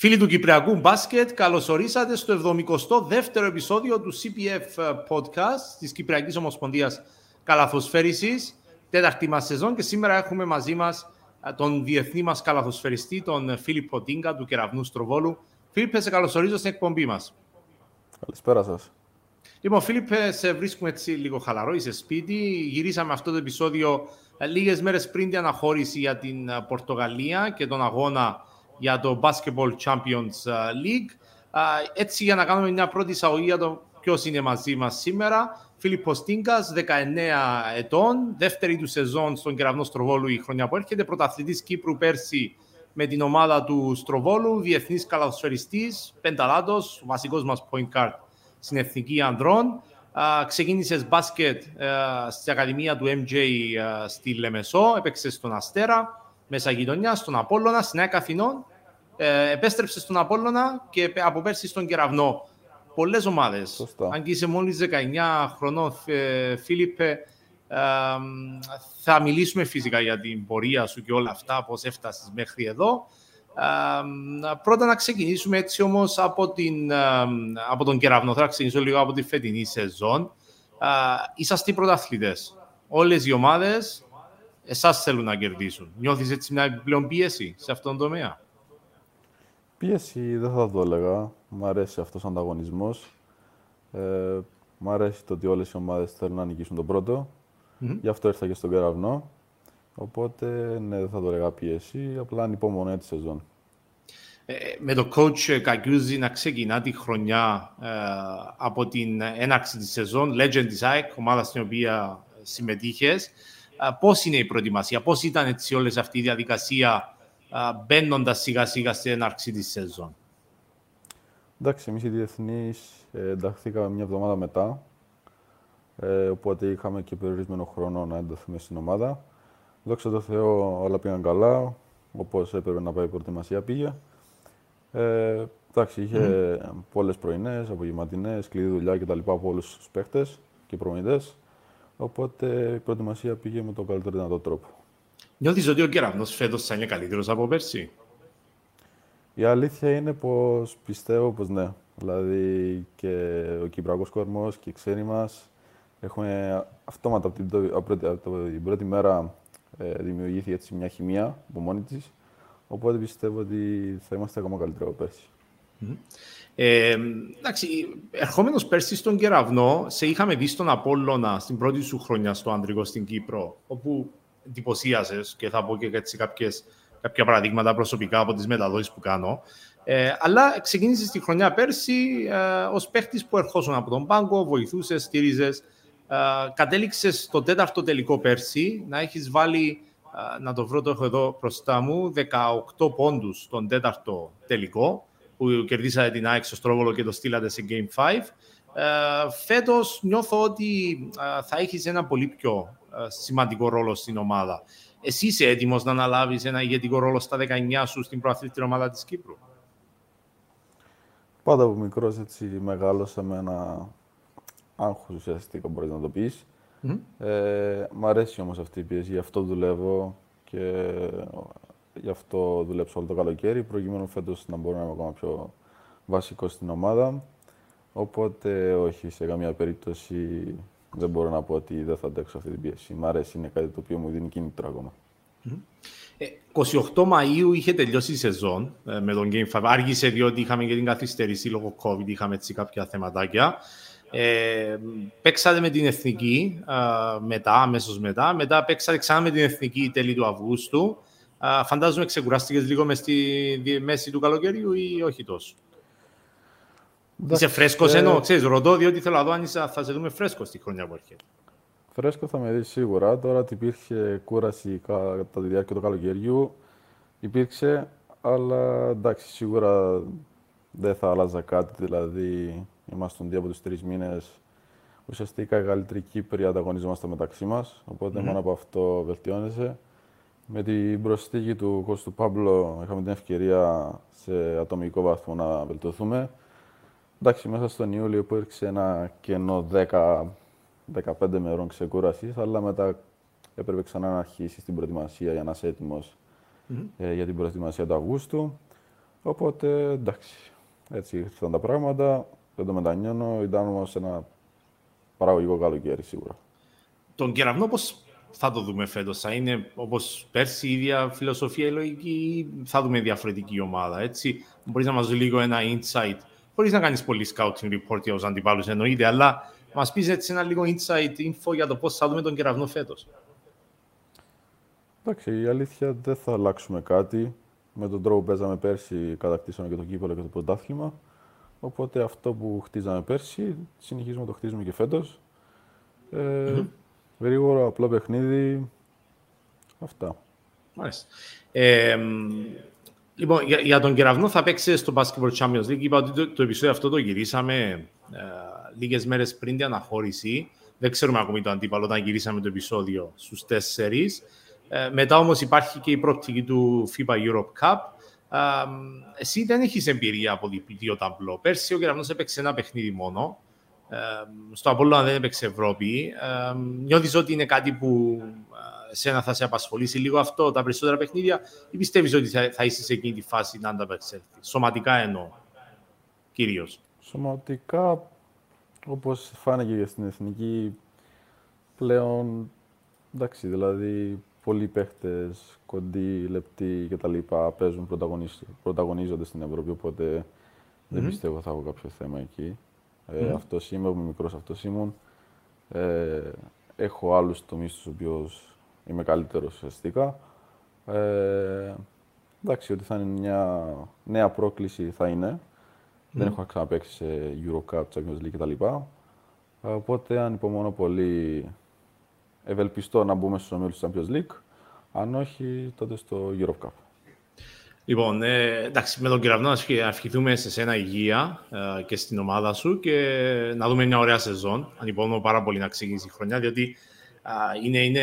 Φίλοι του Κυπριακού Μπάσκετ, καλώς ορίσατε στο 72ο επεισόδιο του CPF Podcast της Κυπριακής Ομοσπονδίας Καλαθοσφαίρισης, τέταρτη μας σεζόν και σήμερα έχουμε μαζί μας τον διεθνή μας καλαθοσφαιριστή, τον Φίλιππο Τίνκα του Κεραυνού Στροβόλου. Φίλιππε, σε καλωσορίζω στην εκπομπή μας. Καλησπέρα σας. Λοιπόν, Φίλιππε, σε βρίσκουμε έτσι λίγο χαλαρό, είσαι σπίτι. Γυρίσαμε αυτό το επεισόδιο λίγες μέρες πριν την αναχώρηση για την Πορτογαλία και τον αγώνα για το Basketball Champions uh, League. Έτσι, για να κάνουμε μια πρώτη εισαγωγή για το ποιος είναι μαζί μας σήμερα. Φίλιππος Τίνκας, 19 ετών, δεύτερη του σεζόν στον κεραυνό Στροβόλου η χρονιά που έρχεται, πρωταθλητής Κύπρου πέρσι με την ομάδα του Στροβόλου, διεθνής καλαθοσφαιριστής, πενταλάτος, βασικός μας point guard στην Εθνική Ανδρών. ξεκίνησες μπάσκετ στην Ακαδημία του MJ στη Λεμεσό, έπαιξες στον Αστέρα, μέσα γειτονιάς, στον Απόλλωνα, στην Νέα Αθηνών ε, επέστρεψε στον Απόλλωνα και από πέρσι στον Κεραυνό. Πολλές ομάδες. Αν και είσαι μόλις 19 χρονών, Φίλιππε, ε, θα μιλήσουμε φυσικά για την πορεία σου και όλα αυτά, πώς έφτασες μέχρι εδώ. Ε, πρώτα να ξεκινήσουμε έτσι όμως από, την, από τον Κεραυνό. Θα ξεκινήσω λίγο από τη φετινή σεζόν. είσαστε οι πρωταθλητές. Όλες οι ομάδες εσάς θέλουν να κερδίσουν. Νιώθεις έτσι μια επιπλέον πίεση σε αυτόν τον τομέα; Πίεση δεν θα το έλεγα. Μ' αρέσει αυτός ο ανταγωνισμός. Ε, μ' αρέσει το ότι όλες οι ομάδες θέλουν να νικήσουν τον πρώτο. Γι' αυτό ήρθα και στον κεραυνό. Οπότε, ναι, δεν θα το έλεγα πίεση. Απλά ανυπομονώ τη σεζόν. Ε, με το coach Κακιούζη να ξεκινά τη χρονιά ε, από την έναρξη της σεζόν, Legend της ΑΕΚ, ομάδα στην οποία συμμετείχες. Ε, πώς είναι η προετοιμασία, πώς ήταν έτσι όλες αυτή η διαδικασία μπαίνοντας σιγά σιγά στην έναρξη της σεζόν. Εντάξει, εμείς οι διεθνείς ε, ενταχθήκαμε μια εβδομάδα μετά. Ε, οπότε είχαμε και περιορισμένο χρόνο να ενταχθούμε στην ομάδα. Δόξα τω Θεώ, όλα πήγαν καλά. Όπως έπρεπε να πάει η προετοιμασία πήγε. Ε, εντάξει, είχε mm. πολλές πρωινές, απογευματινές, σκληρή δουλειά κτλ. από όλους τους παίχτες και προμηθευτές. Οπότε η προετοιμασία πήγε με τον καλύτερο δυνατό τρόπο. Νιώθεις ότι ο κεραυνός φέτος θα είναι καλύτερος από πέρσι; Η αλήθεια είναι πως πιστεύω πως ναι. Δηλαδή και ο Κυπριακός κορμός και οι ξένοι μας έχουμε αυτόματα από την, από την πρώτη μέρα ε, δημιουργήθηκε έτσι μια χημεία από μόνη της. Οπότε πιστεύω ότι θα είμαστε ακόμα καλύτεροι από πέρσι. Ε, εντάξει, ερχόμενος πέρσι στον Κεραυνό, σε είχαμε δει στον Απόλλωνα στην πρώτη σου χρονιά στο Ανδρικό στην Κύπρο, όπου εντυπωσίασες και θα πω και έτσι κάποιες, κάποια παραδείγματα προσωπικά από τις μεταδόσεις που κάνω. Ε, αλλά ξεκίνησε τη χρονιά πέρσι ε, ως παίχτης που ερχόσουν από τον πάγκο, βοηθούσες, στήριζες. Ε, κατέληξες στο τέταρτο τελικό πέρσι να έχεις βάλει, ε, να το βρω, το έχω εδώ μπροστά μου, 18 πόντους στον τέταρτο τελικό, που κερδίσατε την ΑΕΚ στο Στρόβολο και το στείλατε σε Game 5. Ε, φέτος νιώθω ότι ε, θα έχεις ένα πολύ πιο ε, σημαντικό ρόλο στην ομάδα. Εσύ είσαι έτοιμος να αναλάβεις ένα ηγετικό ρόλο στα 19 σου στην προαθλήτρια ομάδα της Κύπρου; Πάντα από μικρός έτσι μεγάλωσα με ένα άγχος ουσιαστικά μπορείς να το πεις. Mm. Ε, μ' αρέσει όμως αυτή η πίεση, γι' αυτό δουλεύω και γι' αυτό δουλέψω όλο το καλοκαίρι, προκειμένου φέτος να μπορώ να είμαι ακόμα πιο βασικός στην ομάδα. Οπότε όχι, σε καμία περίπτωση δεν μπορώ να πω ότι δεν θα αντέξω αυτή την πίεση. Μ' αρέσει, είναι κάτι το οποίο μου δίνει κίνητρο ακόμα. 28 Μαΐου είχε τελειώσει η σεζόν ε, με τον Game 5. Άργησε διότι είχαμε και την καθυστέρηση λόγω COVID, είχαμε έτσι κάποια θεματάκια. Ε, παίξατε με την Εθνική ε, μετά, αμέσως μετά. Μετά παίξατε ξανά με την Εθνική τέλη του Αυγούστου. Ε, φαντάζομαι ξεκουράστηκες λίγο μες στη μέση του καλοκαιριού ή όχι τόσο; Είσαι φρέσκος ε... ενώ, ξέρεις, ρωτώ διότι θέλω να δω αν είσαι, θα σε δούμε φρέσκος στη χρονιά που έρχεται. Φρέσκο θα με δεις σίγουρα. Τώρα ότι υπήρχε κούραση κατά τη διάρκεια του καλοκαιριού, υπήρξε, αλλά εντάξει, σίγουρα δεν θα άλλαζα κάτι. Δηλαδή, ήμασταν δύο από τους τρεις μήνες. Ουσιαστικά οι καλύτεροι Κύπροι ανταγωνιζόμαστε μεταξύ μας. Οπότε mm-hmm. μόνο από αυτό βελτιώνεσαι. Με την προσθήκη του Κώστου Πάμπλο είχαμε την ευκαιρία σε ατομικό βαθμό να βελτιωθούμε. Εντάξει, μέσα στον Ιούλιο υπήρξε ένα κενό 10-15 μερών ξεκούρασης, αλλά μετά έπρεπε ξανά να αρχίσεις την προετοιμασία για να είσαι έτοιμος mm-hmm. ε, για την προετοιμασία του Αυγούστου. Οπότε εντάξει, έτσι ήρθαν τα πράγματα. Δεν το μετανιώνω. Ήταν όμως ένα παραγωγικό καλοκαίρι σίγουρα. Τον κεραυνό πώς θα το δούμε φέτος, Θα είναι όπως πέρσι η ίδια φιλοσοφία η λογική ή θα δούμε διαφορετική ομάδα, έτσι; Μπορείς να μας δεις λίγο ένα insight. Μπορεί να κάνεις πολύ scouting report για τους αντιπάλους εννοείται, αλλά μας πεις έτσι ένα λίγο insight info για το πώς θα δούμε τον κεραυνό φέτος. Εντάξει, η αλήθεια δεν θα αλλάξουμε κάτι. Με τον τρόπο που παίζαμε πέρσι, κατακτήσαμε και το κύπελο και το πρωτάθλημα. Οπότε αυτό που χτίζαμε πέρσι, συνεχίζουμε να το χτίζουμε και φέτος. Ε, mm-hmm. Γρήγορο, απλό παιχνίδι. Αυτά. Μάλιστα. Ε, λοιπόν, για, για, τον κεραυνό θα παίξει στο Basketball Champions League. Είπα ότι το, το επεισόδιο αυτό το γυρίσαμε ε, λίγες μέρες πριν την αναχώρηση. Δεν ξέρουμε ακόμη το αντίπαλο όταν γυρίσαμε το επεισόδιο στους τέσσερις. Ε, μετά όμως υπάρχει και η πρόπτικη του FIBA Europe Cup. Ε, εσύ δεν έχεις εμπειρία από διπλή ταμπλό. Πέρσι ο κεραυνός έπαιξε ένα παιχνίδι μόνο στο Απόλλωνα δεν έπαιξε Ευρώπη. Ε, νιώθεις ότι είναι κάτι που ε, σένα θα σε απασχολήσει λίγο αυτό, τα περισσότερα παιχνίδια, ή πιστεύεις ότι θα, θα είσαι σε εκείνη τη φάση να ανταπεξέλθεις; Σωματικά εννοώ, κυρίως. Σωματικά, όπως φάνηκε και στην Εθνική, πλέον, εντάξει, δηλαδή, πολλοί παίχτες, κοντοί, λεπτοί κτλ. παίζουν, πρωταγωνίζονται στην Ευρώπη, οπότε δεν πιστεύω θα έχω κάποιο θέμα εκεί. Ε, αυτός είμαι, είμαι μικρός αυτός ήμουν. Ε, έχω άλλους τομείς στους οποίους είμαι καλύτερος ουσιαστικά. Ε, εντάξει, ότι θα είναι μια νέα πρόκληση θα είναι. Δεν έχω ξαναπέξει σε Eurocup, Champions League κτλ. Οπότε αν υπομονώ πολύ, ευελπιστώ να μπούμε στους ομίλους του Champions League. Αν όχι, τότε στο Eurocup. Λοιπόν, ε, εντάξει, με τον κεραυνό να ευχηθούμε σε σένα υγεία ε, και στην ομάδα σου και να δούμε μια ωραία σεζόν. Ανυπομονώ πάρα πολύ να ξεκινήσει η χρονιά, διότι είναι, είναι,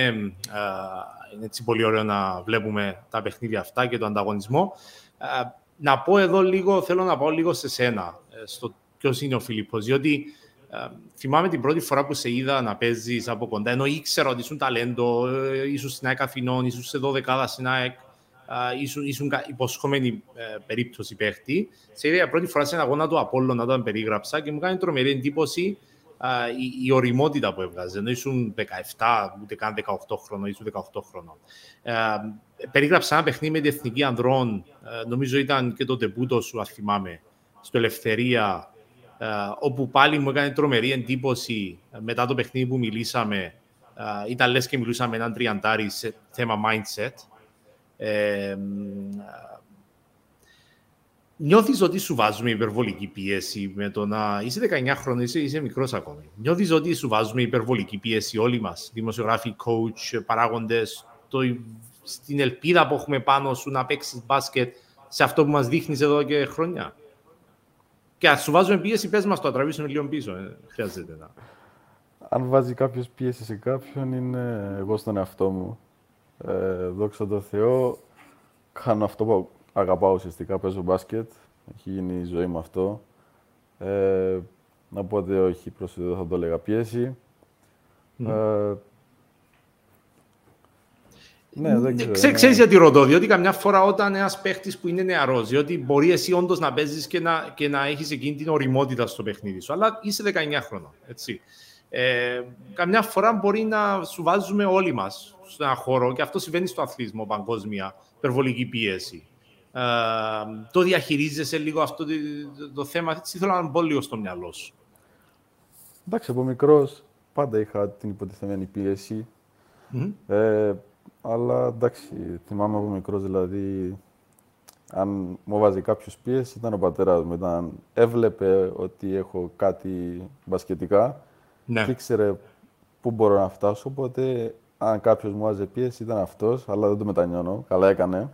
είναι έτσι πολύ ωραίο να βλέπουμε τα παιχνίδια αυτά και τον ανταγωνισμό. να πω εδώ λίγο, θέλω να πάω λίγο σε σένα, ε, στο ποιος είναι ο Φιλίππος, διότι θυμάμαι την πρώτη φορά που σε είδα να παίζεις από κοντά, ενώ ήξερα ότι ήσουν ταλέντο, ε, ήσουν στην ΑΕΚ Αθηνών, ήσουν σε 12 στην ΑΕΚ, ήσουν, ήσουν υποσχόμενη ε, περίπτωση παίχτη. Σε είδα πρώτη φορά σε ένα αγώνα του Απόλλωνα όταν περίγραψα και μου κάνει τρομερή εντύπωση η, η οριμότητα που έβγαζε. Ενώ ήσουν 17, ούτε καν 18 χρονών, ήσουν 18 χρονών. Ε, περίγραψα ένα παιχνίδι με την Εθνική Ανδρών, ε, νομίζω ήταν και το τεμπούτο σου, αν θυμάμαι, στο Ελευθερία, ε, όπου πάλι μου έκανε τρομερή εντύπωση ε, μετά το παιχνίδι που μιλήσαμε. Ε, ήταν λες και μιλούσαμε με έναν τριαντάρι σε θέμα mindset. Ε, νιώθεις ότι σου βάζουμε υπερβολική πίεση με το να είσαι 19 χρόνια, είσαι, είσαι μικρός ακόμη. Νιώθεις ότι σου βάζουμε υπερβολική πίεση όλοι μας, δημοσιογράφοι, coach, παράγοντες, το, στην ελπίδα που έχουμε πάνω σου να παίξεις μπάσκετ σε αυτό που μας δείχνεις εδώ και χρόνια. Και αν σου βάζουμε πίεση, πες μας το, τραβήσουμε λίγο πίσω. Ε, χρειάζεται να... Αν βάζει κάποιος πίεση σε κάποιον, είναι εγώ στον εαυτό μου. Ε, δόξα τω Θεώ, κάνω αυτό που αγαπάω ουσιαστικά, παίζω μπάσκετ. Έχει γίνει η ζωή μου αυτό. Ε, να πω ότι όχι, προς δεν θα το έλεγα πίεση. Ε, ναι, δεν ξέρω. Ξέ, ξέρεις γιατί ρωτώ, διότι καμιά φορά όταν ένας παίχτης που είναι νεαρός, διότι μπορεί εσύ όντως να παίζεις και να, και να έχεις εκείνη την οριμότητα στο παιχνίδι σου, αλλά είσαι 19 χρόνια. Έτσι. Ε, καμιά φορά μπορεί να σου βάζουμε όλοι μας σε ένα χώρο, και αυτό συμβαίνει στο αθλητισμό παγκόσμια, υπερβολική πίεση. Ε, το διαχειρίζεσαι λίγο αυτό το, το, θέμα, έτσι θέλω να μπω λίγο στο μυαλό σου. Εντάξει, από μικρός πάντα είχα την υποτιθεμένη πίεση. Ε, αλλά εντάξει, θυμάμαι από μικρός δηλαδή, αν μου βάζει κάποιος πίεση, ήταν ο πατέρας μου. Ήταν, έβλεπε ότι έχω κάτι μπασκετικά ναι. και ήξερε πού μπορώ να φτάσω. Οπότε, αν κάποιος μου βάζει πίεση, ήταν αυτός, αλλά δεν το μετανιώνω. Καλά έκανε.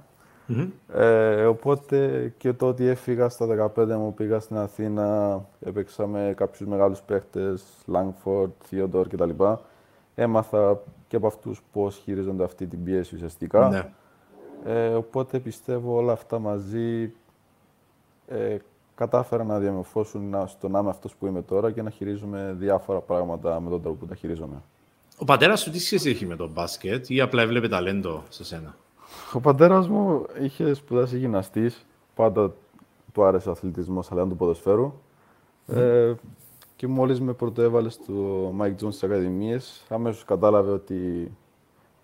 Ε, οπότε και το ότι έφυγα στα 15 μου, πήγα στην Αθήνα, έπαιξα με κάποιους μεγάλους παίχτες, Langford, Theodore κτλ. Έμαθα και από αυτούς πώς χειρίζονται αυτή την πίεση ουσιαστικά. Ναι. Ε, οπότε πιστεύω όλα αυτά μαζί ε, κατάφερα να διαμορφώσουν στο να είμαι αυτός που είμαι τώρα και να χειρίζομαι διάφορα πράγματα με τον τρόπο που τα χειρίζομαι. Ο πατέρας σου τι σχέση έχει με το μπάσκετ ή απλά έβλεπε ταλέντο σε σένα; Ο πατέρας μου είχε σπουδάσει γυμναστής. Πάντα του άρεσε ο αθλητισμός, αλλά του ποδοσφαίρου. Ε, και μόλις με πρωτοέβαλε στο Mike Jones στις Ακαδημίες, αμέσως κατάλαβε ότι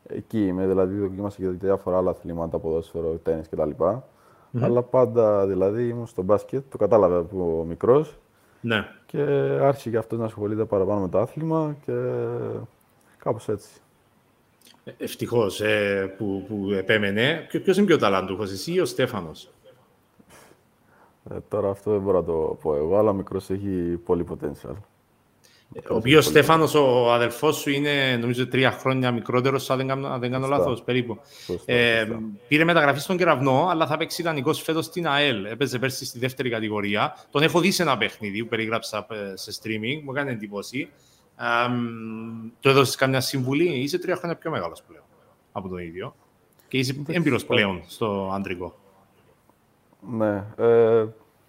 εκεί είμαι, δηλαδή δοκίμασα και διάφορα άλλα αθλήματα, ποδόσφαιρο, τέννις κτλ. Αλλά πάντα δηλαδή ήμουν στο μπάσκετ, το κατάλαβε από μικρός. Ναι. Και άρχισε και αυτός να ασχολείται παραπάνω με το άθλημα και κάπως έτσι. Ευτυχώς ε, που, που επέμενε. Ποιο είναι πιο ταλαντούχος, εσύ ή ο Στέφανος; Ε, τώρα αυτό δεν μπορώ να το πω εγώ, αλλά ο μικρός έχει πολύ potential. Ο οποίος Στέφανος, ο αδελφός σου, είναι νομίζω τρία χρόνια μικρότερος, αν δεν κάνω, δεν κάνω λάθος, περίπου. Σωστά, ε, σωστά. πήρε μεταγραφή στον κεραυνό, αλλά θα παίξει ιδανικός φέτος στην ΑΕΛ. Έπαιζε πέρσι στη δεύτερη κατηγορία. Τον έχω δει σε ένα παιχνίδι που περιγράψα ε, σε streaming, μου έκανε εντύπωση. Ε, το έδωσε καμιά συμβουλή. Είσαι τρία χρόνια πιο μεγάλος πλέον από τον ίδιο. Και είσαι έμπειρος πλέον στο αντρικό. Ναι. Ε,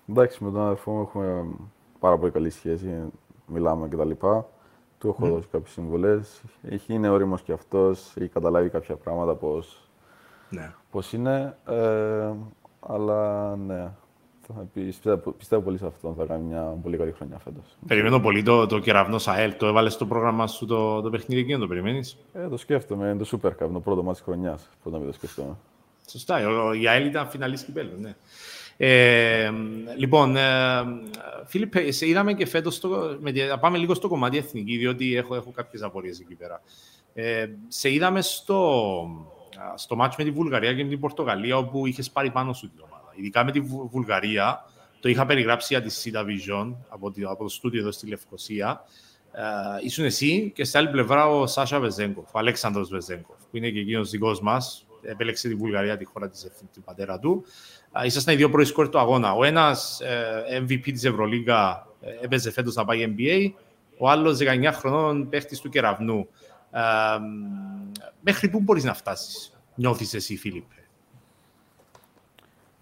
εντάξει, με τον αδερφό μου έχουμε πάρα πολύ καλή σχέση. Μιλάμε κτλ. Του έχω δώσει κάποιες συμβουλές. Είναι όριμος κι αυτός. Έχει καταλάβει κάποια πράγματα πώς Ναι. πώς είναι. Ε, αλλά ναι. Θα, πιστεύω, πιστεύω πολύ σε αυτόν. Θα κάνει μια πολύ καλή χρονιά φέτος. Περιμένω πολύ το, το κεραυνό ΑΕΛ. Το έβαλες στο πρόγραμμα σου το, το παιχνίδι εκείνο, το περιμένεις; Ε, το σκέφτομαι. Είναι το Super Cup, το πρώτο μάτι χρονιάς. Πώς να μην το σκεφτούμε. Σωστά, ο- η ΑΕΛ ήταν φιναλής κυπέλλου, ναι. Ε, λοιπόν, ε, Φίλιππε, σε είδαμε και φέτος, στο, με, τη- να πάμε λίγο στο κομμάτι εθνική, διότι έχω, έχω κάποιες απορίες εκεί πέρα. Ε, σε είδαμε στο, α, στο μάτς με τη Βουλγαρία και με την Πορτογαλία, όπου είχες πάρει πάνω σου την ομάδα. Ειδικά με τη Βου- Βουλγαρία, το είχα περιγράψει για τη Σίτα Vision από, τη- από το στούντιο εδώ στη Λευκοσία. Ε, ήσουν εσύ και στην άλλη πλευρά ο Σάσα Βεζέγκοφ, ο Αλέξανδρος Βεζέγκοφ, που είναι και εκείνος δικός μας, επέλεξε τη Βουλγαρία, τη χώρα της, εθνικής- του πατέρα του. Α, Ήσασταν οι δύο πρώτοι σκόρ του αγώνα. Ο ένας ε, MVP της Ευρωλίγκα ε, έπαιζε φέτος να πάει NBA, ο άλλος 19 χρονών παίχτης του κεραυνού. Ε, μ, μέχρι πού μπορείς να φτάσεις, νιώθεις εσύ, Φίλιππε.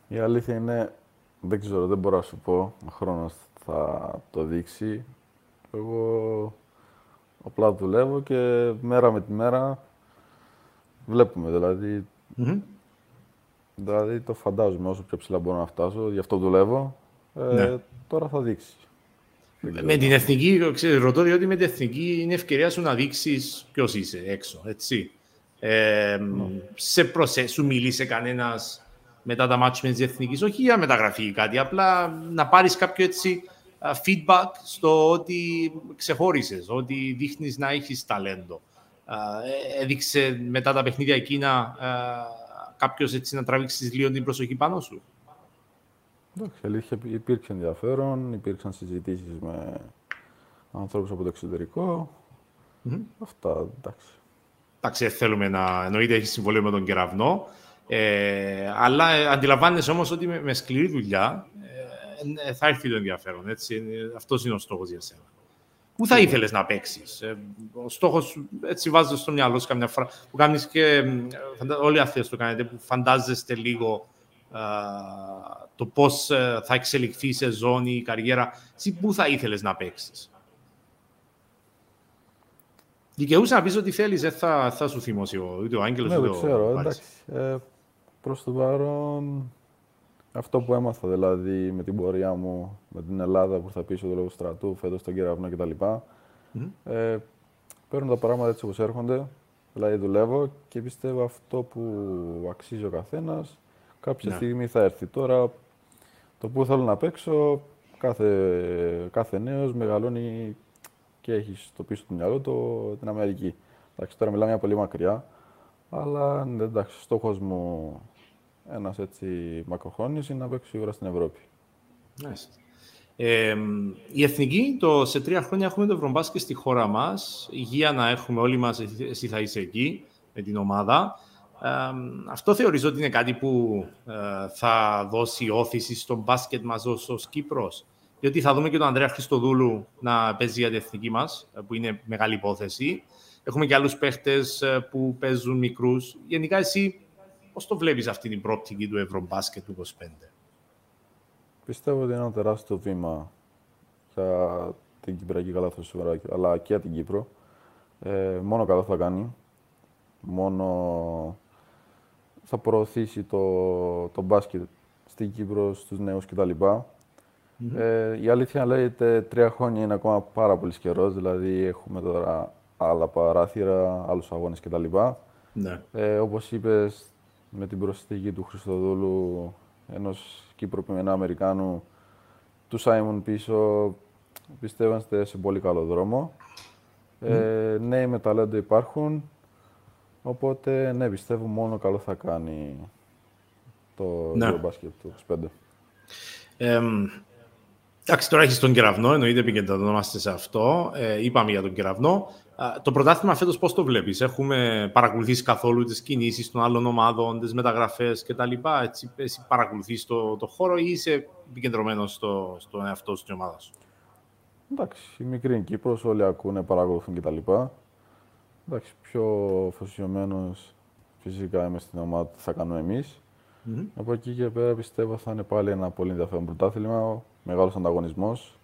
Η αλήθεια είναι, δεν ξέρω, δεν μπορώ να σου πω. Ο χρόνος θα το δείξει. Εγώ απλά δουλεύω και μέρα με τη μέρα βλέπουμε. Δηλαδή, δηλαδή το φαντάζομαι όσο πιο ψηλά μπορώ να φτάσω. Γι' αυτό δουλεύω. Ε, Ναι. Τώρα θα δείξει. Με την εθνική, ξέρω, ρωτώ διότι με την εθνική είναι ευκαιρία σου να δείξεις ποιος είσαι έξω, έτσι. Ε, Σε προσέ, σου μίλησε κανένας μετά τα μάτια με τη εθνικής, όχι για μεταγραφή ή κάτι, απλά να πάρεις κάποιο έτσι α, feedback στο ότι ξεχώρισες, ότι δείχνεις να έχεις ταλέντο. Α, ε, Έδειξε μετά τα παιχνίδια εκείνα κάποιος έτσι να τραβήξεις λίγο την προσοχή πάνω σου; Εντάξει, αλήθεια υπήρξε ενδιαφέρον, υπήρξαν συζητήσεις με ανθρώπους από το εξωτερικό. Αυτά, εντάξει. Εντάξει, δεν θέλουμε να εννοείται έχεις συμβολίο με τον κεραυνό. Ε, αλλά ε, αντιλαμβάνεσαι όμως ότι με, με σκληρή δουλειά ε, ε, θα έρθει το ενδιαφέρον. Έτσι, ε, αυτός είναι ο στόχος για σένα. Πού θα ήθελες να παίξεις, ε, Ο στόχος σου, έτσι βάζω στο μυαλό σου καμιά φορά, που κάνεις και. ε, φαντα- Όλοι οι αθλητέ το κάνετε, που φαντάζεστε λίγο α, το πώς θα εξελιχθεί η σεζόν ή η καριέρα. Εσύ πού θα ήθελες να παίξεις; Δικαιούσε να πεις ότι θέλεις, δεν θα, θα σου θυμώσει ο, ούτε ο Άγγελος Ναι, ούτε δεν ο ξέρω. Βάρης. Εντάξει. Ε, προς το παρόν, αυτό που έμαθα δηλαδή με την πορεία μου, με την Ελλάδα που ήρθα πίσω του λόγου στρατού, φέτος στον κεραυνό κτλ. Ε, παίρνω τα πράγματα έτσι όπως έρχονται, δηλαδή δουλεύω και πιστεύω αυτό που αξίζει ο καθένας κάποια Ναι. στιγμή θα έρθει. Τώρα το που θέλω να παίξω, κάθε, κάθε νέος μεγαλώνει και έχει στο πίσω του μυαλό του την Αμερική. Εντάξει, τώρα μιλάμε για πολύ μακριά, αλλά ναι, εντάξει, στόχος μου ένας έτσι μακροχρόνιος είναι να παίξω σίγουρα στην Ευρώπη. Μάλιστα. Ε, η Εθνική, το, σε τρία χρόνια έχουμε το Ευρωμπάσκετ στη χώρα μας. Υγεία να έχουμε όλοι μας, εσύ- εσύ θα είσαι εκεί με την ομάδα. Ε, αυτό θεωρείς ότι είναι κάτι που ε, θα δώσει όθηση στο μπάσκετ μας ως, ως Κύπρος; Διότι θα δούμε και τον Ανδρέα Χριστοδούλου να παίζει για την εθνική μας, ε, που είναι μεγάλη υπόθεση. Έχουμε και άλλους παίχτες ε, που παίζουν μικρούς. Γενικά εσύ πώς το βλέπεις αυτή την πρόπτικη του Ευρωμπάσκετ του 25. Πιστεύω ότι είναι ένα τεράστιο βήμα για την Κυπριακή Καλαθοσφαίρα, αλλά και για την Κύπρο. Ε, μόνο καλό θα κάνει. Μόνο θα προωθήσει το, το μπάσκετ στην Κύπρο στους νέους κτλ. Ε, η αλήθεια λέγεται τρία χρόνια είναι ακόμα πάρα πολύ καιρός. Δηλαδή έχουμε τώρα άλλα παράθυρα, άλλους αγώνες κτλ. Ναι. Ε, Όπως είπες, με την προσθήκη του Χριστοδούλου, ενός Κύπρου Αμερικάνου, του Σάιμον πίσω, πιστεύω είμαστε σε πολύ καλό δρόμο. Ε, νέοι με ταλέντο υπάρχουν, οπότε ναι, πιστεύω μόνο καλό θα κάνει το ναι. μπάσκετ του 25. Ε, εντάξει, τώρα έχεις τον κεραυνό, εννοείται επικεντρωνόμαστε σε αυτό. Ε, είπαμε για τον κεραυνό. Το πρωτάθλημα φέτος πώς το βλέπεις, Έχουμε παρακολουθήσει καθόλου τις κινήσεις των άλλων ομάδων, τις μεταγραφές κτλ. Έτσι, εσύ παρακολουθείς το, το χώρο ή είσαι επικεντρωμένος στο, στον εαυτό τη ομάδα σου; Εντάξει, η μικρή είναι Κύπρος, όλοι ακούνε, παρακολουθούν κτλ. Εντάξει, πιο αφοσιωμένος φυσικά είμαι στην ομάδα που θα κάνουμε εμείς. Mm-hmm. Από εκεί και πέρα πιστεύω θα είναι πάλι ένα πολύ ενδιαφέρον πρωτάθλημα, μεγάλος ανταγωνισμός.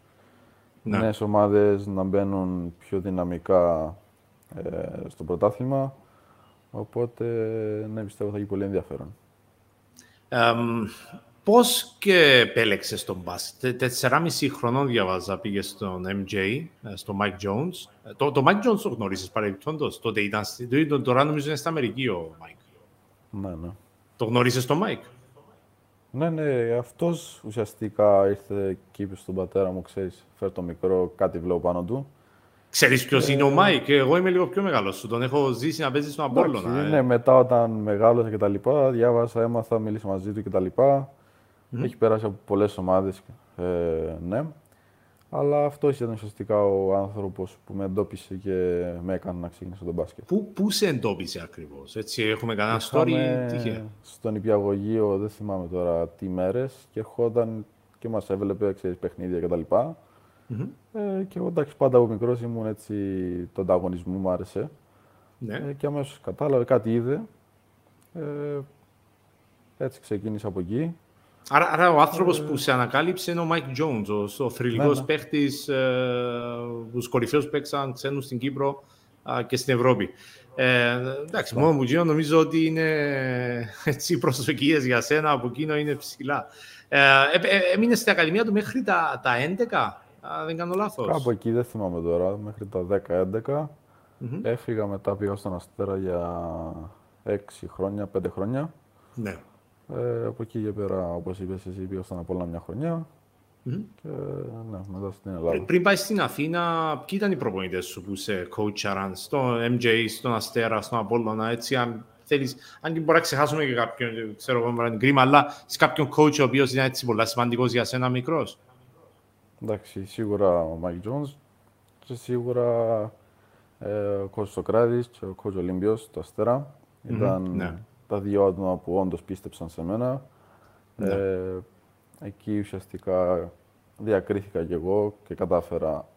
Ναι. Νέες ομάδες να μπαίνουν πιο δυναμικά ε, στο πρωτάθλημα. Οπότε ναι, πιστεύω θα έχει πολύ ενδιαφέρον. Um, Πώς και επέλεξες τον μπάσκετ; Τεσσεράμιση χρονών διαβάζα, πήγε στον MJ, ε, στο Mike Jones. Ε, το, το Mike Jones το γνωρίζεις παρεμπιπτόντως. Τότε ήταν, το, τώρα νομίζω είναι στην Αμερική ο Mike. Ναι, ναι. Το γνωρίζεις τον Mike; Ναι, ναι, αυτός ουσιαστικά ήρθε και είπε στον πατέρα μου, ξέρεις, φέρ το μικρό, κάτι βλέπω πάνω του. Ξέρεις ποιος ε... είναι ο Μάικ, εγώ είμαι λίγο πιο μεγάλος σου. Τον έχω ζήσει να παίζει στον Απόλλωνα. Ε. Ναι, μετά όταν μεγάλωσε και τα λοιπά, διάβασα, έμαθα, μίλησα μαζί του και τα λοιπά. Mm. Έχει περάσει από πολλές ομάδες. Ε, ναι. Αλλά αυτό ήταν ουσιαστικά ο άνθρωπος που με εντόπισε και με έκανε να ξεκινήσω τον μπάσκετ. Πού, πού σε εντόπισε ακριβώς, Έτσι, έχουμε κανένα story τυχαία. Στον υπηαγωγείο, δεν θυμάμαι τώρα τι μέρες, και ερχόταν και μας έβλεπε ξέρεις, παιχνίδια κτλ. Mm-hmm. Ε, και εγώ εντάξει, πάντα από μικρός ήμουν έτσι, το ανταγωνισμό μου άρεσε. Ναι. Ε, και αμέσως κατάλαβε, κάτι είδε. Ε, έτσι ξεκίνησα από εκεί. Άρα, άρα ο άνθρωπος ε... που σε ανακάλυψε είναι ο Μάικ Jones, ο, ο θρυλικός ναι, ναι. παίχτης ε, τους κορυφαίους παίξαν ξένους στην Κύπρο ε, και στην Ευρώπη. Ε, εντάξει, ναι. μόνο μου νομίζω ότι είναι έτσι, οι προσδοκίες για σένα από εκείνο είναι ψηλά. Ε, ε, έμεινες στην Ακαδημία του μέχρι τα, τα 11, δεν κάνω λάθος; Κάπου εκεί δεν θυμάμαι τώρα, μέχρι τα 10-11. Mm-hmm. Έφυγα μετά, πήγα στον Αστέρα για 6 χρόνια, 5 χρόνια. Ναι. Ε, από εκεί και πέρα, όπως είπες, εσύ πήγα στον Απόλλωνα μια χρονιά. Mm-hmm. Και ναι, μετά στην Ελλάδα. Πριν πάει στην Αθήνα, ποιοι ήταν οι προπονητές σου που σε coach άραν, στο MJ, στον Αστέρα, στον Απόλλωνα, έτσι, αν θέλεις, αν και μπορεί να ξεχάσουμε και κάποιον, ξέρω εγώ, είναι κρίμα, αλλά σε κάποιον coach ο οποίος είναι έτσι πολύ σημαντικός για σένα μικρός; Εντάξει, σίγουρα ο Μάικ Τζόνς και σίγουρα ε, ο coach Σοκράτης και ο coach Ολύμπιος, το Αστέρα. Mm-hmm. Ήταν ναι τα δύο άτομα που όντως πίστεψαν σε μένα. Ναι. Ε, εκεί ουσιαστικά διακρίθηκα κι εγώ και κατάφερα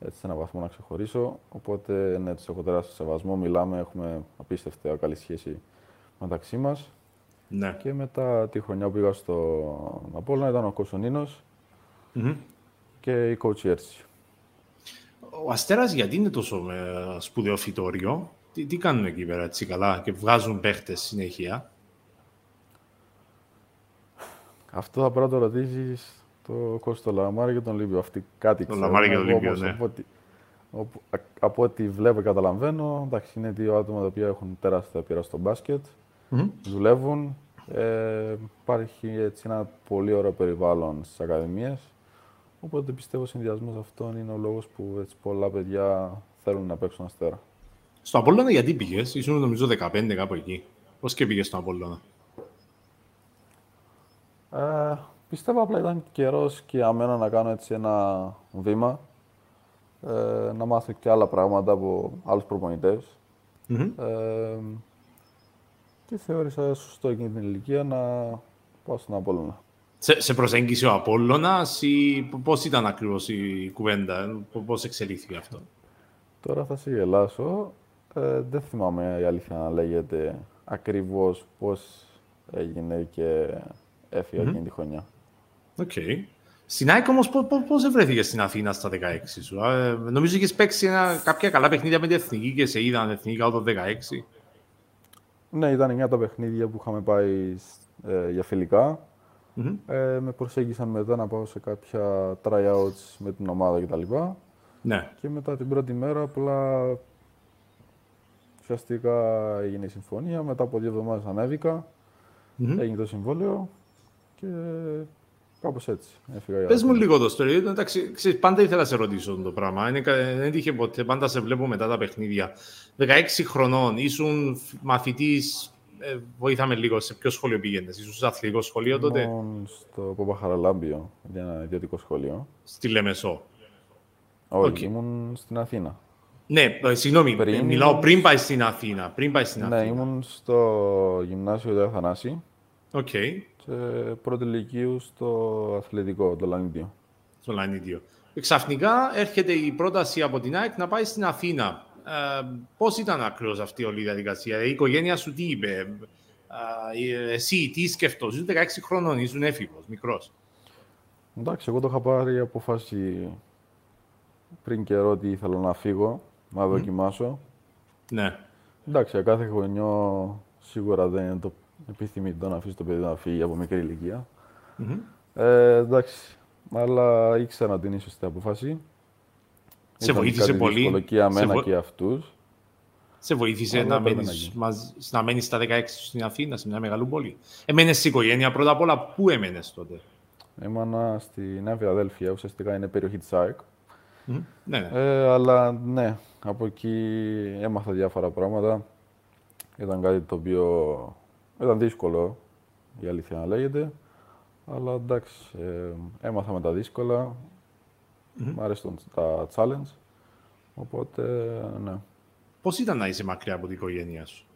έτσι σε έναν βαθμό να ξεχωρίσω. Οπότε ναι, τους έχω τεράστιο σεβασμό. Μιλάμε, έχουμε απίστευτα καλή σχέση μεταξύ μας. Ναι. Και μετά τη χρονιά που πήγα στο Απόλλωνα ήταν ο Κοσονίνος mm-hmm. και η coach Έρση. Ο Αστέρας γιατί είναι τόσο ε, σπουδαίο φυτόριο; Τι, τι κάνουν εκεί πέρα έτσι καλά και βγάζουν παίχτες συνέχεια; Αυτό θα πρέπει να το ρωτήσεις το Κώστο Λαμάρη και τον Λίμπιο. Αυτή κάτι τον Λαμάρη και τον Λίμπιο, ναι. Από ό,τι, από ό,τι βλέπω και καταλαβαίνω, εντάξει, είναι δύο άτομα τα οποία έχουν τεράστια πείρα στο μπάσκετ. Mm-hmm. Δουλεύουν. Ε, υπάρχει έτσι ένα πολύ ωραίο περιβάλλον στις ακαδημίες. Οπότε πιστεύω ο συνδυασμός αυτών είναι ο λόγος που έτσι, πολλά παιδιά θέλουν να παίξουν αστέρα. Στο Απόλλωνα γιατί πήγες, ήσουν νομίζω 15 κάπου εκεί. Πώς και πήγες στο Απόλλωνα; Ε, πιστεύω απλά ήταν καιρός και για μένα να κάνω έτσι ένα βήμα. Ε, να μάθω και άλλα πράγματα από άλλους Ε, και θεώρησα σωστό εκείνη την ηλικία να πάω στον Απόλλωνα. Σε, σε προσέγγισε ο Απόλλωνας ή πώς ήταν ακριβώς η κουβέντα, πώς εξελίχθηκε αυτό; Τώρα θα σε γελάσω. Ε, δεν θυμάμαι η αλήθεια να λέγεται ακριβώς πώς έγινε και έφυγα mm-hmm. εκείνη τη χρονιά. OK. Okay. Στην ΑΕΚ όμως πώς, πώς βρέθηκε στην Αθήνα στα 16 σου. Ε, νομίζω είχες παίξει ένα, κάποια καλά παιχνίδια με την Εθνική και σε είδαν Εθνική κάτω 16. Ναι, ήταν μια τα παιχνίδια που είχαμε πάει ε, για φιλικά. Ε, με προσέγγισαν μετά να πάω σε κάποια tryouts με την ομάδα κτλ. Ναι. Και μετά την πρώτη μέρα απλά ουσιαστικά έγινε η συμφωνία. Μετά από δύο εβδομάδες ανέβηκα, έγινε το συμβόλαιο και Κάπως έτσι. Έφυγα Πες μου λίγο το story. Εντάξει, ξέρεις, πάντα ήθελα να σε ρωτήσω το πράγμα. Είναι, δεν τύχε ποτέ. Πάντα σε βλέπω μετά τα παιχνίδια. 16 χρονών, ήσουν μαθητής. Ε, βοήθαμε λίγο. Σε ποιο σχολείο πήγαινες, ήσουν σε αθλητικό σχολείο τότε; Ήμουν στο Παπαχαραλάμπιο, για ένα ιδιωτικό σχολείο. Στη Λεμεσό. Όχι, okay. ήμουν στην Αθήνα. Ναι, ε, συγγνώμη, πριν... μιλάω πριν πάει στην Αθήνα. Πριν πάει στην ναι, Αθήνα. ήμουν στο γυμνάσιο του Αθανάση. OK. Okay σε πρώτη ηλικίου στο αθλητικό, το Λανίδιο. Στο Λανίδιο. Ξαφνικά έρχεται η πρόταση από την ΑΕΚ να πάει στην Αθήνα. Ε, Πώς ήταν ακριβώς αυτή όλη η διαδικασία, η οικογένεια σου τι είπε, ε, εσύ τι σκεφτόσαι, ήσουν 16 χρονών, ήσουν έφηβος, μικρός. Εντάξει, εγώ το είχα πάρει απόφαση πριν καιρό ότι ήθελα να φύγω, να δοκιμάσω. Ναι. Εντάξει, κάθε χρονιό σίγουρα δεν είναι το επιθυμητό να αφήσει το παιδί να φύγει από μικρή ηλικία. Mm-hmm. Ε, εντάξει, αλλά ήξερα να την είναι σωστή απόφαση. Σε Ήταν βοήθησε πολύ. και για μένα και αυτούς. Σε βοήθησε να, μένεις, να μένεις στα 16 στην Αθήνα, σε μια μεγάλη πόλη. Εμένες στην οικογένεια πρώτα απ' όλα. Πού έμενες τότε; Έμενα στη Νέα Φιλαδέλφια, ουσιαστικά είναι περιοχή της ΑΕΚ. Mm-hmm. Ναι, ναι. Ε, αλλά ναι, από εκεί έμαθα διάφορα πράγματα. Ήταν κάτι το οποίο ήταν δύσκολο, η αλήθεια να λέγεται. Αλλά εντάξει, ε, έμαθα με τα δύσκολα. Mm-hmm. Μ' αρέσουν τα challenge. Οπότε, ναι. Πώς ήταν να είσαι μακριά από την οικογένειά σου;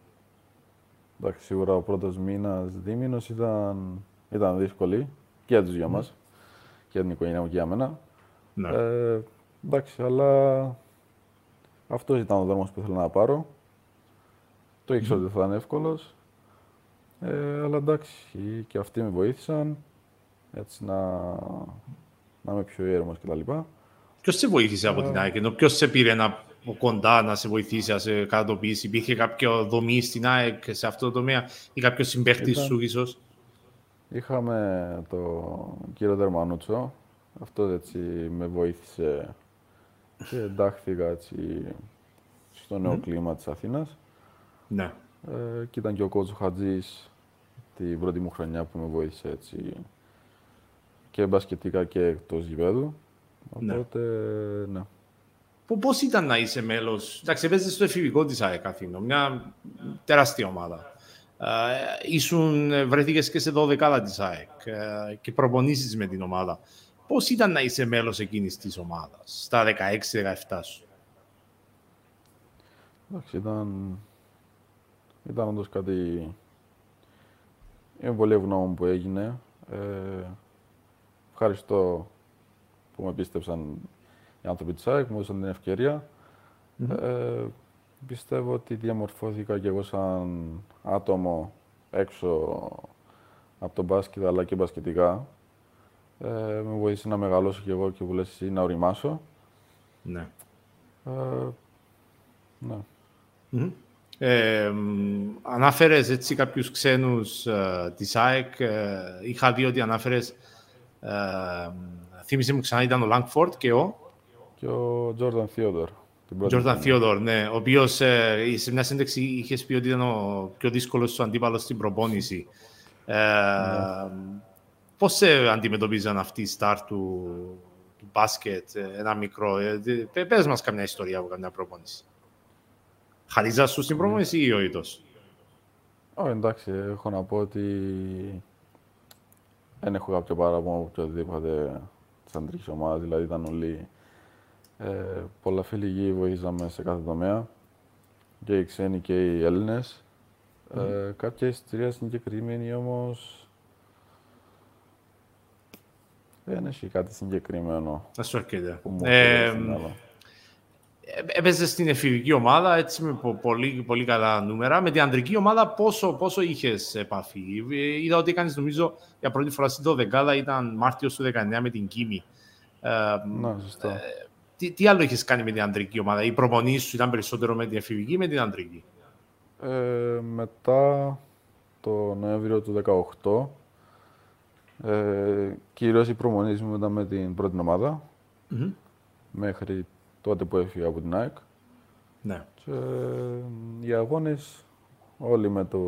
Εντάξει, σίγουρα ο πρώτος μήνας, δίμηνος ήταν, ήταν δύσκολη και για τους για μας. Και για την οικογένειά μου και για μένα. Ναι. Ε, εντάξει, αλλά αυτό ήταν ο δρόμος που ήθελα να πάρω. Το ήξερα ότι θα ήταν εύκολος. Ε, αλλά εντάξει, και αυτοί με βοήθησαν έτσι να, να είμαι πιο ήρεμος κτλ. Ποιος σε βοήθησε από την ΑΕΚ, ενώ ποιος σε πήρε να, κοντά να σε βοηθήσει, να σε κατατοπίσει, υπήρχε κάποιο δομή στην ΑΕΚ σε αυτό το τομέα ή κάποιος συμπαίχτης σου ίσως; Είχαμε τον κύριο Δερμανούτσο, αυτό έτσι με βοήθησε και εντάχθηκα έτσι στο νέο κλίμα της Αθήνας. Ναι. Ε, και ήταν και ο Κότσο Χατζής την πρώτη μου χρονιά που με βοήθησε έτσι και μπασκετικά και εκτός γηπέδου. Ναι. Οπότε, ναι. Πώς ήταν να είσαι μέλος, εντάξει, έπαιζες στο εφηβικό της ΑΕΚ Αθήνο, μια τεράστια ομάδα. Ε, ήσουν, βρέθηκες και σε 12 της ΑΕΚ ε, και προπονήσεις με την ομάδα. Πώς ήταν να είσαι μέλος εκείνης της ομάδας, στα 16-17 σου; Εντάξει, ήταν ήταν όντως κάτι... Είμαι πολύ ευγνώμων που έγινε. Ε, ευχαριστώ που με πίστεψαν οι άνθρωποι της ΑΕΚ, μου έδωσαν την ευκαιρια Ε, πιστεύω ότι διαμορφώθηκα και εγώ σαν άτομο έξω από τον μπάσκετ, αλλά και μπασκετικά. Ε, με βοήθησε να μεγαλώσω και εγώ και που λες εσύ να οριμάσω. Ναι. Ε, ναι. Ε, ανάφερες έτσι κάποιους ξένους ε, της ΑΕΚ. Ε, είχα δει ότι ανάφερες, ε, θύμισε μου ξανά, ήταν ο Λάγκφορντ και ο... Και ο Τζόρνταν Θείοδορ. Τζόρνταν Θείοδορ, ναι. Ο οποίος ε, σε μια σύνδεξη είχες πει ότι ήταν ο πιο δύσκολος σου αντίπαλος στην προπόνηση. Ε, ναι. Πώς σε αντιμετωπίζαν αυτή η στάρ του, του μπάσκετ, ε, ένα μικρό. Ε, πες μας καμιά ιστορία από καμιά προπόνηση. Χαρίζας σου στην πρόμηση ή ο ίδιος; Όχι, εντάξει, έχω να πω ότι δεν έχω κάποιο παράπονο από οποιοδήποτε της αντρικής ομάδας. Δηλαδή ήταν όλοι ε, πολλά φιλικοί, βοήθησαμε σε κάθε τομέα. Και οι ξένοι και οι Έλληνες. Mm. Ε, κάποια ιστορία συγκεκριμένη όμως. Δεν έχει κάτι συγκεκριμένο. Να σου έρχεται. έπαιζε στην εφηβική ομάδα, έτσι με πολύ, πολύ καλά νούμερα. Με την ανδρική ομάδα πόσο, πόσο είχες επαφή; Είδα ότι έκανες νομίζω για πρώτη φορά στην 12 ήταν Μάρτιος του 19 με την Κίμη. Ε, ναι, σωστά. Ε, τι, τι άλλο είχες κάνει με την ανδρική ομάδα, η προπονή σου ήταν περισσότερο με την εφηβική ή με την ανδρική. Ε, μετά το Νοέμβριο του 18 Ε, κυρίως οι προμονήσεις μου ήταν με την πρώτη ομάδα, μέχρι τότε που έφυγα από την ΑΕΚ. Ναι. Και ε, οι αγώνες όλοι με, το,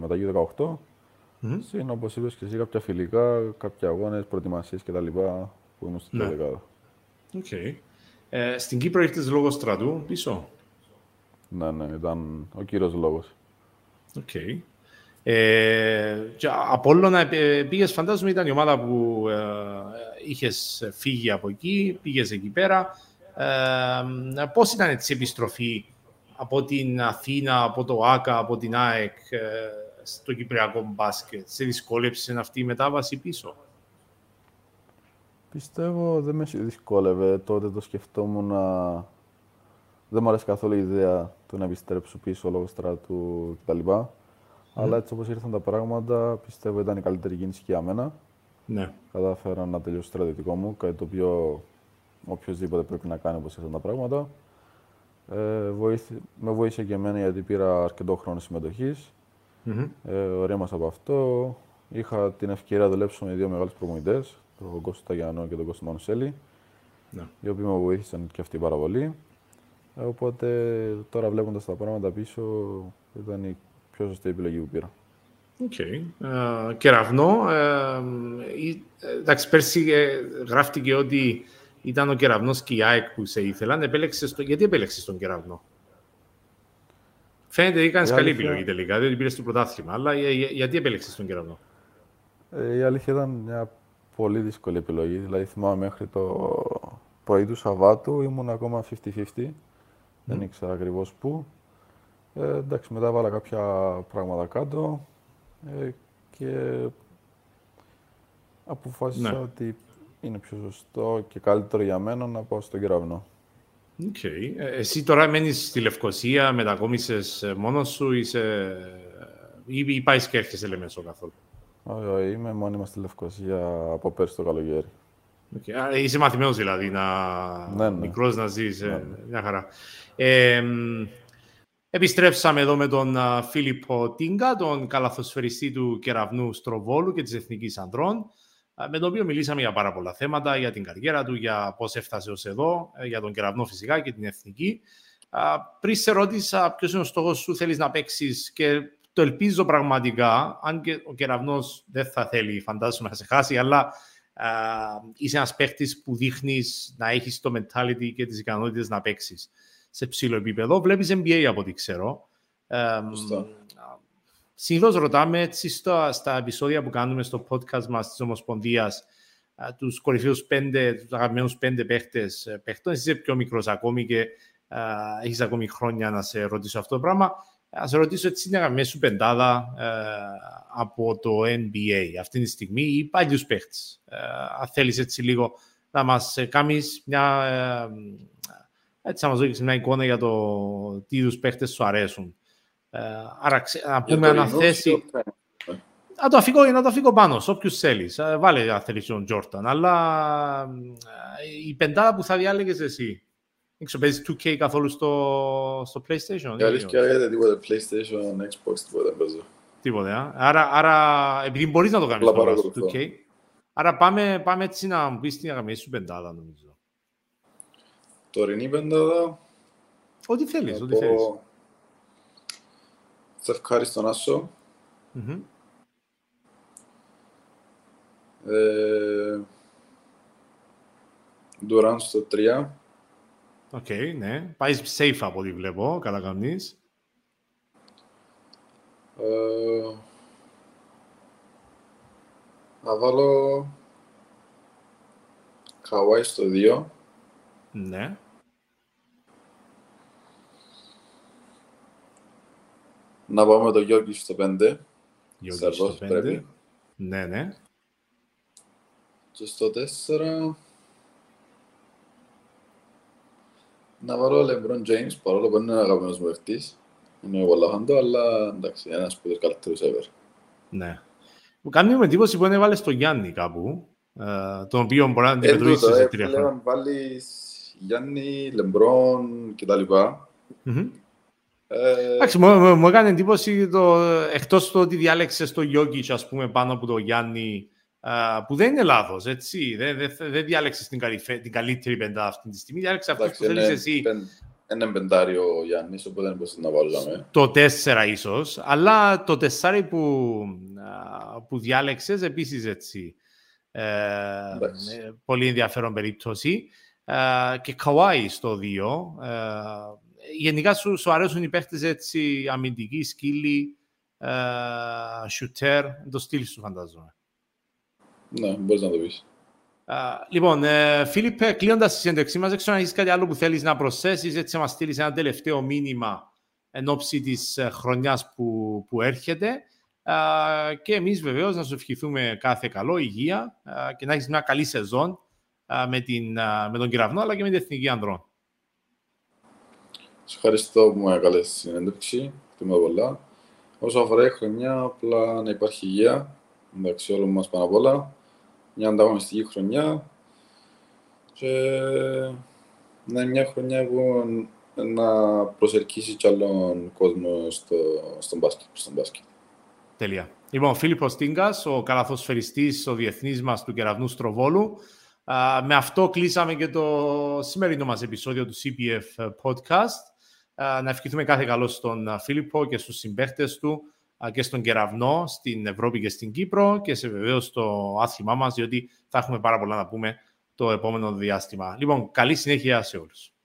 με τα U18, mm-hmm. Συν, όπως είπες και εσύ, κάποια φιλικά, κάποια αγώνες, προετοιμασίες κτλ. που ήμουν στην ναι. Okay. Ε, στην Κύπρο ήρθες λόγω στρατού πίσω; Ναι, ναι, ήταν ο κύριος λόγος. OK. Okay. Ε, Απόλλωνα πήγες, φαντάζομαι, ήταν η ομάδα που ε, είχες φύγει από εκεί, πήγες εκεί πέρα. Ε, πώς ήταν έτσι η επιστροφή από την Αθήνα, από το ΆΚΑ, από την ΑΕΚ ε, στο Κυπριακό μπάσκετ; Σε δυσκόλεψε αυτή η μετάβαση πίσω; Πιστεύω δεν με δυσκόλευε. Τότε το σκεφτόμουν να... Δεν μου αρέσει καθόλου η ιδέα του να επιστρέψω πίσω λόγω στράτου κτλ. Mm. Αλλά έτσι όπως ήρθαν τα πράγματα, πιστεύω ήταν η καλύτερη κίνηση για μένα. Ναι. Κατάφερα να τελειώσω το στρατιωτικό μου, κάτι το οποίο οποιοδήποτε πρέπει να κάνει όπως ήρθαν τα πράγματα. Ε, βοήθη, με βοήθησε και εμένα γιατί πήρα αρκετό χρόνο συμμετοχής. Mm-hmm. Ε, από αυτό. Είχα την ευκαιρία να δουλέψω με δύο μεγάλους προπονητές, τον Κώστο Ταγιανό και τον Κώστο Μανουσέλη, ναι. οι οποίοι με βοήθησαν και αυτοί πάρα πολύ. Ε, οπότε τώρα βλέποντας τα πράγματα πίσω, ήταν η πιο σωστή επιλογή που πήρα. OK. Okay. Uh, Κεραυνό. Uh, εντάξει, πέρσι γράφτηκε ότι ήταν ο κεραυνό και η ΑΕΚ που σε ήθελαν. Επέλεξες το... Γιατί επέλεξες τον κεραυνό. Φαίνεται ότι έκανες καλή επιλογή τελικά, διότι πήρες το πρωτάθλημα. Αλλά γιατί επέλεξες τον κεραυνό. Ε, η αλήθεια ήταν μια πολύ δύσκολη επιλογή. Δηλαδή, θυμάμαι μέχρι το πρωί του Σαββάτου ήμουν ακόμα 50-50. Δεν ήξερα ακριβώς πού. Ε, εντάξει, μετά βάλα κάποια πράγματα κάτω ε, και αποφάσισα ναι. ότι είναι πιο σωστό και καλύτερο για μένα να πάω στον κεραυνό. Okay. Ε, εσύ τώρα μένεις στη Λευκοσία, μετακόμισες ε, μόνος σου είσαι... ή, ή πάει και έρχεσαι Λεμεσό καθόλου; Όχι, είμαι μόνιμα στη Λευκοσία από πέρσι το καλοκαίρι. Okay. Είσαι μαθημένος δηλαδή, να... Ναι, ναι. μικρός να ζεις, ε, ναι, ναι. μια χαρά. Ε, επιστρέψαμε εδώ με τον Φίλιππο Τίγκα, τον καλαθοσφαιριστή του κεραυνού Στροβόλου και της Εθνικής Ανδρών με τον οποίο μιλήσαμε για πάρα πολλά θέματα, για την καριέρα του, για πώς έφτασε ως εδώ, ε, για τον κεραυνό φυσικά και την εθνική. Πριν σε ρώτησα ποιος είναι ο στόχος σου, θέλεις να παίξεις και το ελπίζω πραγματικά, αν και ο κεραυνός δεν θα θέλει, φαντάζομαι, να σε χάσει, αλλά α, είσαι ένας παίχτη που δείχνεις να έχεις το mentality και τις ικανότητες να παίξεις σε ψηλό επίπεδο. Βλέπεις NBA από ό,τι ξέρω. Συνήθως ρωτάμε έτσι στα, στα επεισόδια που κάνουμε στο podcast μας της Ομοσπονδίας τους κορυφαίους πέντε, τους αγαπημένους πέντε παίχτες παίχτων. Εσύ είσαι πιο μικρός ακόμη και έχεις ακόμη χρόνια να σε ρωτήσω αυτό το πράγμα. Α σε ρωτήσω έτσι την αγαπημένη σου πεντάδα από το NBA αυτή τη στιγμή ή παλιούς παίχτες. Αν θέλεις έτσι λίγο να μας κάνεις μια. Έτσι, να μα δώσει μια εικόνα για το τι είδους παίχτες σου αρέσουν. Ε, άρα, να πούμε αναθέσει... Να το αφήγω, να το αφήγω πάνω, σε όποιους θέλεις. Ε, βάλε να θέλεις τον Τζόρταν. Αλλά ε, η πεντάδα που θα διάλεγες εσύ. Δεν ξέρω, παίζεις 2K καθόλου στο, στο PlayStation. Η αλήθεια είναι τίποτα PlayStation, Xbox, τίποτα παίζω. Τίποτα. Άρα, άρα, επειδή μπορείς να το κάνεις τώρα στο 2K, άρα πάμε, πάμε έτσι να μου πεις την αγαπημένη σου πεντάδα, νομίζω. Τωρινή πεντάδα. Ό,τι θέλεις, ό,τι θέλεις. Στεφ Κάρι στον Άσο. Mm-hmm. Ε, Ντουράν στο 3. OK, okay, ναι. Πάει safe από ό,τι βλέπω, καλά κάνεις. Ε, να βάλω Καουάι στο 2. Ναι. Να πάμε το Γιώργη στο 5. Γιώργη στο 5. Πρέπει. Ναι, ναι. Και στο 4... Να βάλω Λεμπρόν James, παρόλο που είναι ένα αγαπημένος μου ευτής. Είναι ο Βολαχάντο, αλλά εντάξει, ένας από τους καλύτερους ever. Ναι. Μου κάνει με εντύπωση που είναι βάλες το Γιάννη κάπου, ε, τον οποίο μπορεί να αντιμετωπίσεις σε τρία χρόνια. Αν βάλεις Γιάννη, Λεμπρόν κτλ. Mm-hmm. Ε, Εντάξει, μου, μου έκανε εντύπωση το, εκτός το ότι διάλεξες το Γιώργη, ας πούμε, πάνω από το Γιάννη που δεν είναι λάθος, έτσι. Δεν, δεν, δεν διάλεξες την, την καλύτερη πεντάδα αυτή τη στιγμή, διάλεξες αυτό που θέλεις εσύ. Ένα πεντάρι ο Γιάννης, οπότε δεν μπορείς να βάλουμε. Το τέσσερα ίσως, αλλά το τεσσάρι που, που διάλεξες επίσης έτσι. Ε, πολύ ενδιαφέρον περίπτωση. Ε, και Καουάι στο 2. Ε, γενικά σου, σου αρέσουν οι παίχτες έτσι αμυντικοί, σκύλοι, ε, shooter, το στυλ σου φαντάζομαι. Ναι, μπορείς να το πεις. λοιπόν, ε, Φίλιππε, κλείνοντας τη συνέντευξή μας, δεν ξέρω αν έχεις κάτι άλλο που θέλεις να προσθέσεις, έτσι να μας στείλεις ένα τελευταίο μήνυμα εν ώψη της ε, χρονιάς που, που έρχεται. και εμείς βεβαίως να σου ευχηθούμε κάθε καλό, υγεία και να έχεις μια καλή σεζόν με, την, με τον Κυραυνό αλλά και με την Εθνική Ανδρών. Σας ευχαριστώ που με έκανε στη συνέντευξη. Χτιμώ πολλά. Όσο αφορά η χρονιά, απλά να υπάρχει υγεία. Εντάξει, όλων μας πάνω απ' όλα. Μια ανταγωνιστική χρονιά. Και να είναι μια χρονιά που να προσελκύσει κι άλλον κόσμο στο, στον μπάσκετ, στον μπάσκετ. Τέλεια. Λοιπόν, ο Φίλιππος Τίνγκας, ο καλαθοσφαιριστής, ο διεθνής μας του Κεραυνού Στροβόλου. με αυτό κλείσαμε και το σημερινό μας επεισόδιο του CPF Podcast. Να ευχηθούμε κάθε καλό στον Φίλιππο και στους συμπαίχτες του και στον Κεραυνό, στην Ευρώπη και στην Κύπρο και σε βεβαίως το άθλημά μας, διότι θα έχουμε πάρα πολλά να πούμε το επόμενο διάστημα. Λοιπόν, καλή συνέχεια σε όλους.